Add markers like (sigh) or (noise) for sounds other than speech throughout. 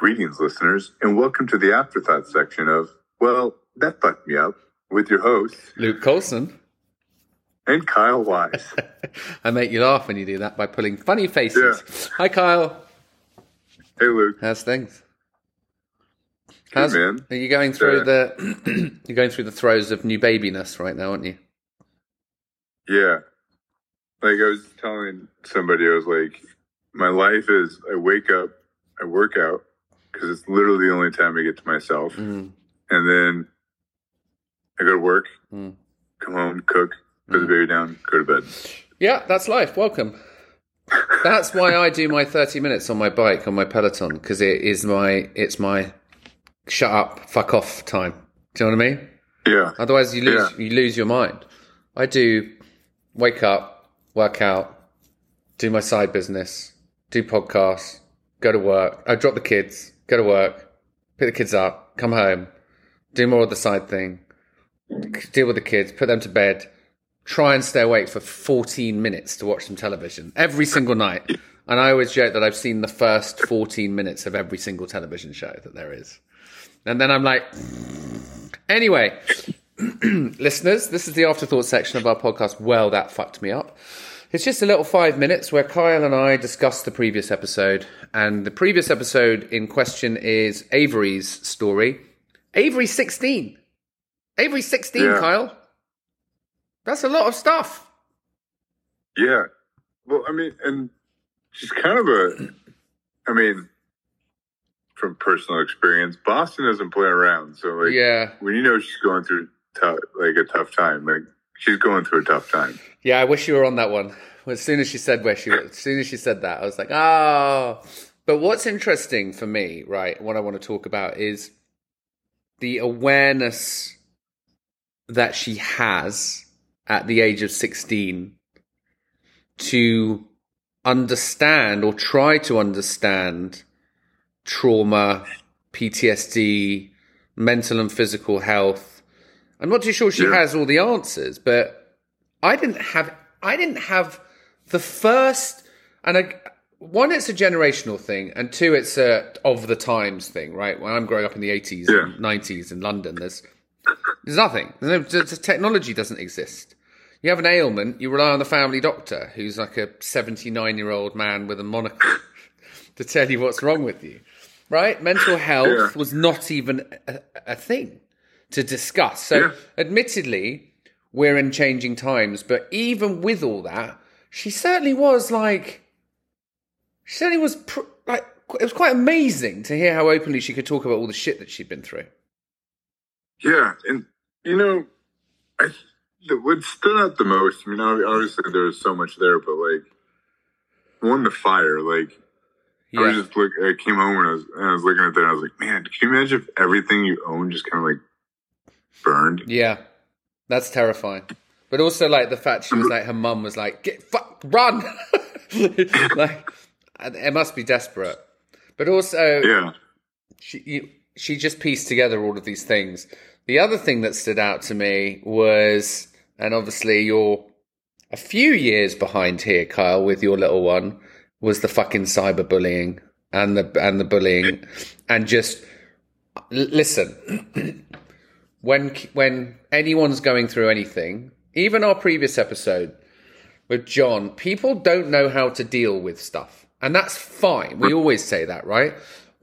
Greetings, listeners, and welcome to the afterthought section of Well, That Fucked Me Up with your hosts, Luke Colson. and Kyle Wise. (laughs) I make you laugh when you do that by pulling funny faces. Yeah. Hi, Kyle. hey, Luke. How's things? How's, man. Are you going through Uh, the (clears throat) you're going through the throes of new babiness right now, aren't you? Yeah. Like I was telling somebody, I was like, my life is I wake up, I work out, because it's literally the only time I get to myself. Mm. And then I go to work, Mm. come home, cook, put the baby down, go to bed. Yeah, that's life. Welcome. That's why I do my 30 minutes on my bike on my Peloton because it is my it's my shut up, fuck off time. Do you know what I mean? Yeah. Otherwise, you lose Yeah. you lose your mind. I do wake up, work out, do my side business, do podcasts, go to work. I drop the kids, go to work, pick the kids up, come home, do more of the side thing, deal with the kids, put them to bed, try and stay awake for 14 minutes to watch some television every single night. And I always joke that I've seen the first 14 minutes of every single television show that there is. And then I'm like, anyway, (clears throat) listeners, this is the afterthought section of our podcast. Well, that fucked me up. It's just a little five minutes where Kyle and I discuss the previous episode. And the previous episode in question is Avery's story. Avery 16. Avery 16, Yeah. Kyle. That's a lot of stuff. Yeah. Well, I mean, and she's kind of a, I mean, from personal experience, Boston doesn't play around. So, like, Yeah. when you know she's going through tough, like a tough time, like she's going through a tough time. Yeah, I wish you were on that one. As soon as she said where she, as soon as she said that, I was like, oh. But what's interesting for me, right? What I want to talk about is the awareness that she has at the age of sixteen to understand or try to understand trauma, PTSD, mental and physical health. I'm not too sure she Yeah. has all the answers, but I didn't have I didn't have the first and I, one it's a generational thing and two it's a of the times thing, right? When I'm growing up in the 80s Yeah. and 90s in London, there's there's nothing. There's no, the technology doesn't exist. You have an ailment, you rely on the family doctor, who's like a 79 year old man with a monocle, (laughs) to tell you what's wrong with you. Right? Mental health Yeah. was not even a, a thing to discuss. So, Yeah. admittedly, we're in changing times, but even with all that, she certainly was like, she certainly was pr- like, it was quite amazing to hear how openly she could talk about all the shit that she'd been through. Yeah. And, you know, I, the, what stood out the most, I mean, obviously there was so much there, but like, one, the fire, like, I was just look. I came home and I was and I was looking at that. I was like, man, can you imagine if everything you own just kind of like burned? Yeah, that's terrifying. But also, like the fact she was like, her mum was like, "Get fuck, run!" (laughs) like, it must be desperate. But also, Yeah, she you, she just pieced together all of these things. The other thing that stood out to me was, and obviously you're a few years behind here, Kyle, with your little one, was the fucking cyberbullying and the and the bullying, and just l- listen. When when anyone's going through anything, even our previous episode with John, people don't know how to deal with stuff, and that's fine. We always say that, right?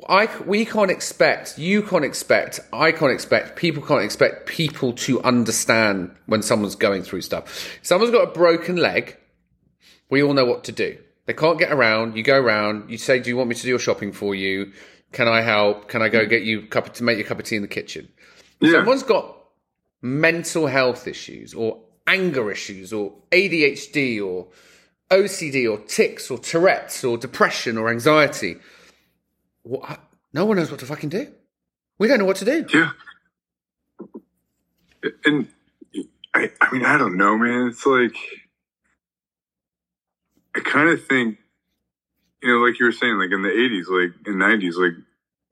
I we can't expect, you can't expect, I can't expect, people can't expect people to understand when someone's going through stuff. Someone's got a broken leg, we all know what to do. They can't get around. You go around. You say, "Do you want me to do your shopping for you? Can I help? Can I go get you cup to make you a cup of tea in the kitchen?" Yeah, Someone's got mental health issues or anger issues or ADHD or OCD or tics or Tourette's or depression or anxiety. What? No one knows what to fucking do. We don't know what to do. yeah. And I, I mean, I don't know, man. It's like I kind of think, you know, like you were saying, like in the '80s, like in '90s, like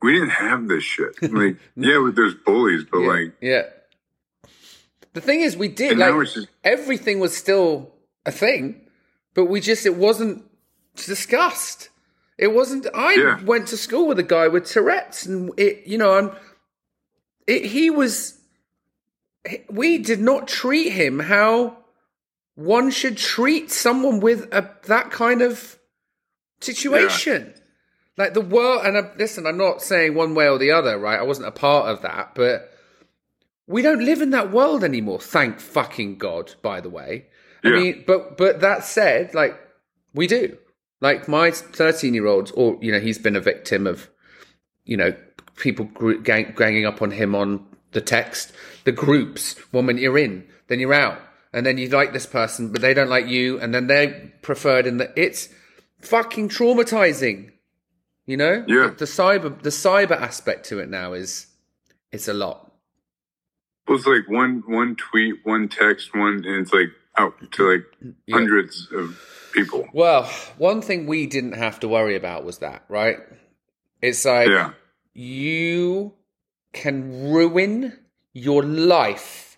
we didn't have this shit. (laughs) Like, yeah, there's bullies, but yeah, like, yeah. The thing is, we did And like now just- everything was still a thing, but we just it wasn't discussed. It wasn't. I Yeah. went to school with a guy with Tourette's, and it, you know, and it, he was. We did not treat him how one should treat someone with a that kind of situation. Like the world, and I, listen, I'm not saying one way or the other, right? I wasn't a part of that, but we don't live in that world anymore. Thank fucking God, by the way. I mean, but but that said, like we do. Like my 13 year old, or you know, he's been a victim of, you know, people gang- ganging up on him on the text, the groups. One minute you're in, then you're out, and then you like this person, but they don't like you, and then they're preferred in the. It's fucking traumatizing. You know, Yeah. The, the cyber, the cyber aspect to it now is, it's a lot. It was like one one tweet, one text, one, and it's like out to mm-hmm. like Yeah. hundreds of people. Well, one thing we didn't have to worry about was that, right? It's like Yeah, you can ruin your life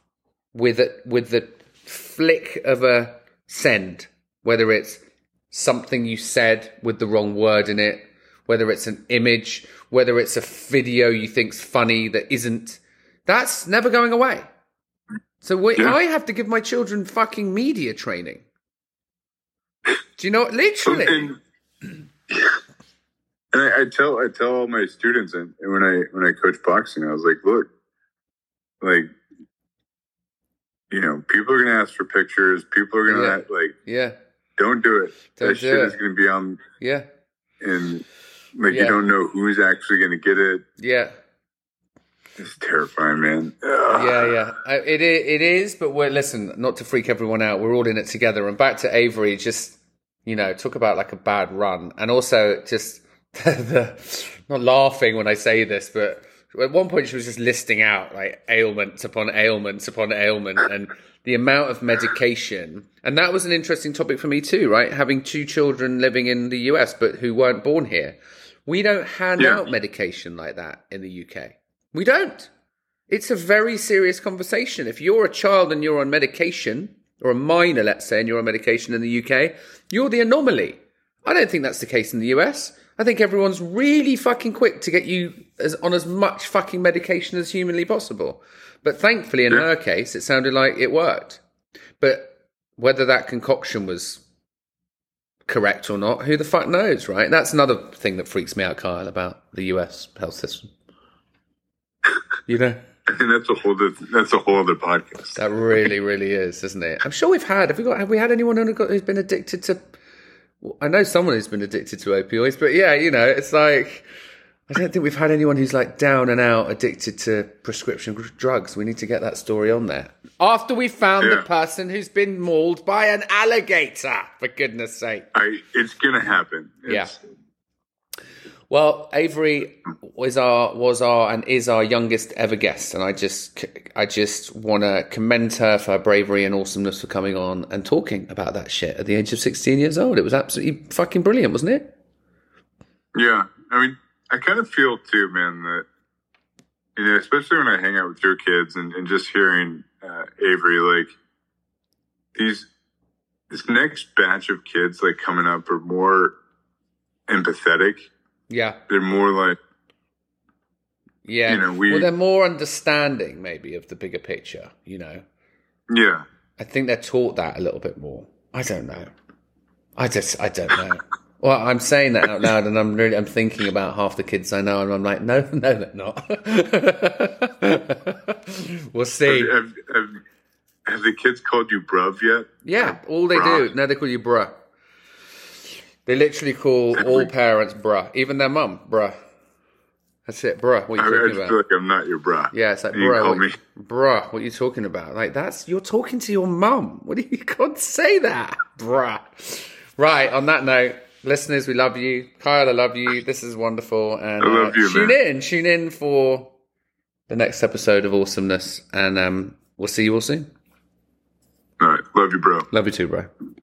with a, with the flick of a send, whether it's something you said with the wrong word in it, whether it's an image, whether it's a video you think's funny that isn't. That's never going away. So we, Yeah. I have to give my children fucking media training. Do you know? Literally. and, and I, I tell I tell all my students, and and when I when I coach boxing, I was like, look, like, you know, people are gonna ask for pictures. People are gonna Yeah. like, Yeah. don't do it. Don't that do shit it. is gonna be on, Yeah. and like Yeah. you don't know who's actually gonna get it. Yeah. It's terrifying, man. Yeah, yeah, Uh, it it is. But we're listen, not to freak everyone out. We're all in it together. And back to Avery, just you know, talk about like a bad run, and also just (laughs) the not laughing when I say this, but at one point she was just listing out like ailments upon ailments upon ailment, and the amount of medication. And that was an interesting topic for me too, right? Having two children living in the US, but who weren't born here. We don't hand Yeah. out medication like that in the UK. We don't. It's a very serious conversation. If you're a child and you're on medication, or a minor, let's say, and you're on medication in the UK, you're the anomaly. I don't think that's the case in the US. I think everyone's really fucking quick to get you as, on as much fucking medication as humanly possible. But thankfully, in Yeah. her case, it sounded like it worked. But whether that concoction was correct or not, who the fuck knows, right? That's another thing that freaks me out, Kyle, about the US health system. You know? (laughs) That's a whole oth- that's a whole other podcast. That really, really is, isn't it? I'm sure we've had. Have we got? Have we had anyone who's been addicted to? I know someone who's been addicted to opioids, but yeah, you know, it's like I don't think we've had anyone who's like down and out addicted to prescription drugs. We need to get that story on there. After we found the person who's been mauled by an alligator, for goodness sake. I it's gonna happen. It's, Well, Avery was our was our and is our youngest ever guest, and I just I just want to commend her for her bravery and awesomeness for coming on and talking about that shit at the age of sixteen years old. It was absolutely fucking brilliant, wasn't it? Yeah, I mean, I kind of feel too, man, that you know, especially when I hang out with your kids and, and just hearing uh, Avery, like these this next batch of kids like coming up are more empathetic. Yeah, They're more like yeah. You know, we- well, they're more understanding, maybe, of the bigger picture. You know, yeah, I think they're taught that a little bit more. I don't know. I just I don't know. Well, I'm saying that out loud, and I'm really I'm thinking about half the kids I know, and I'm like, no, (laughs) no, they're not. (laughs) we'll see. have, have, have the kids called you bruv yet? Yeah, all they do. now they call you bruh. They literally call all parents bruh, even their mum bruh. That's it, bruh. What are I, you I talking just about? feel like I'm not your bruh. Yeah, it's like, call what, me. bruh, what are you talking about? Like, that's, you're talking to your mum. What do you, you (laughs) can't say that, bruh. Right, on that note, listeners, we love you. Kyle, I love you. This is wonderful. And I love uh, you, tune man. in, tune in for the next episode of Awesomeness. And um, we'll see you all soon. All right, love you, bro. Love you too, bro.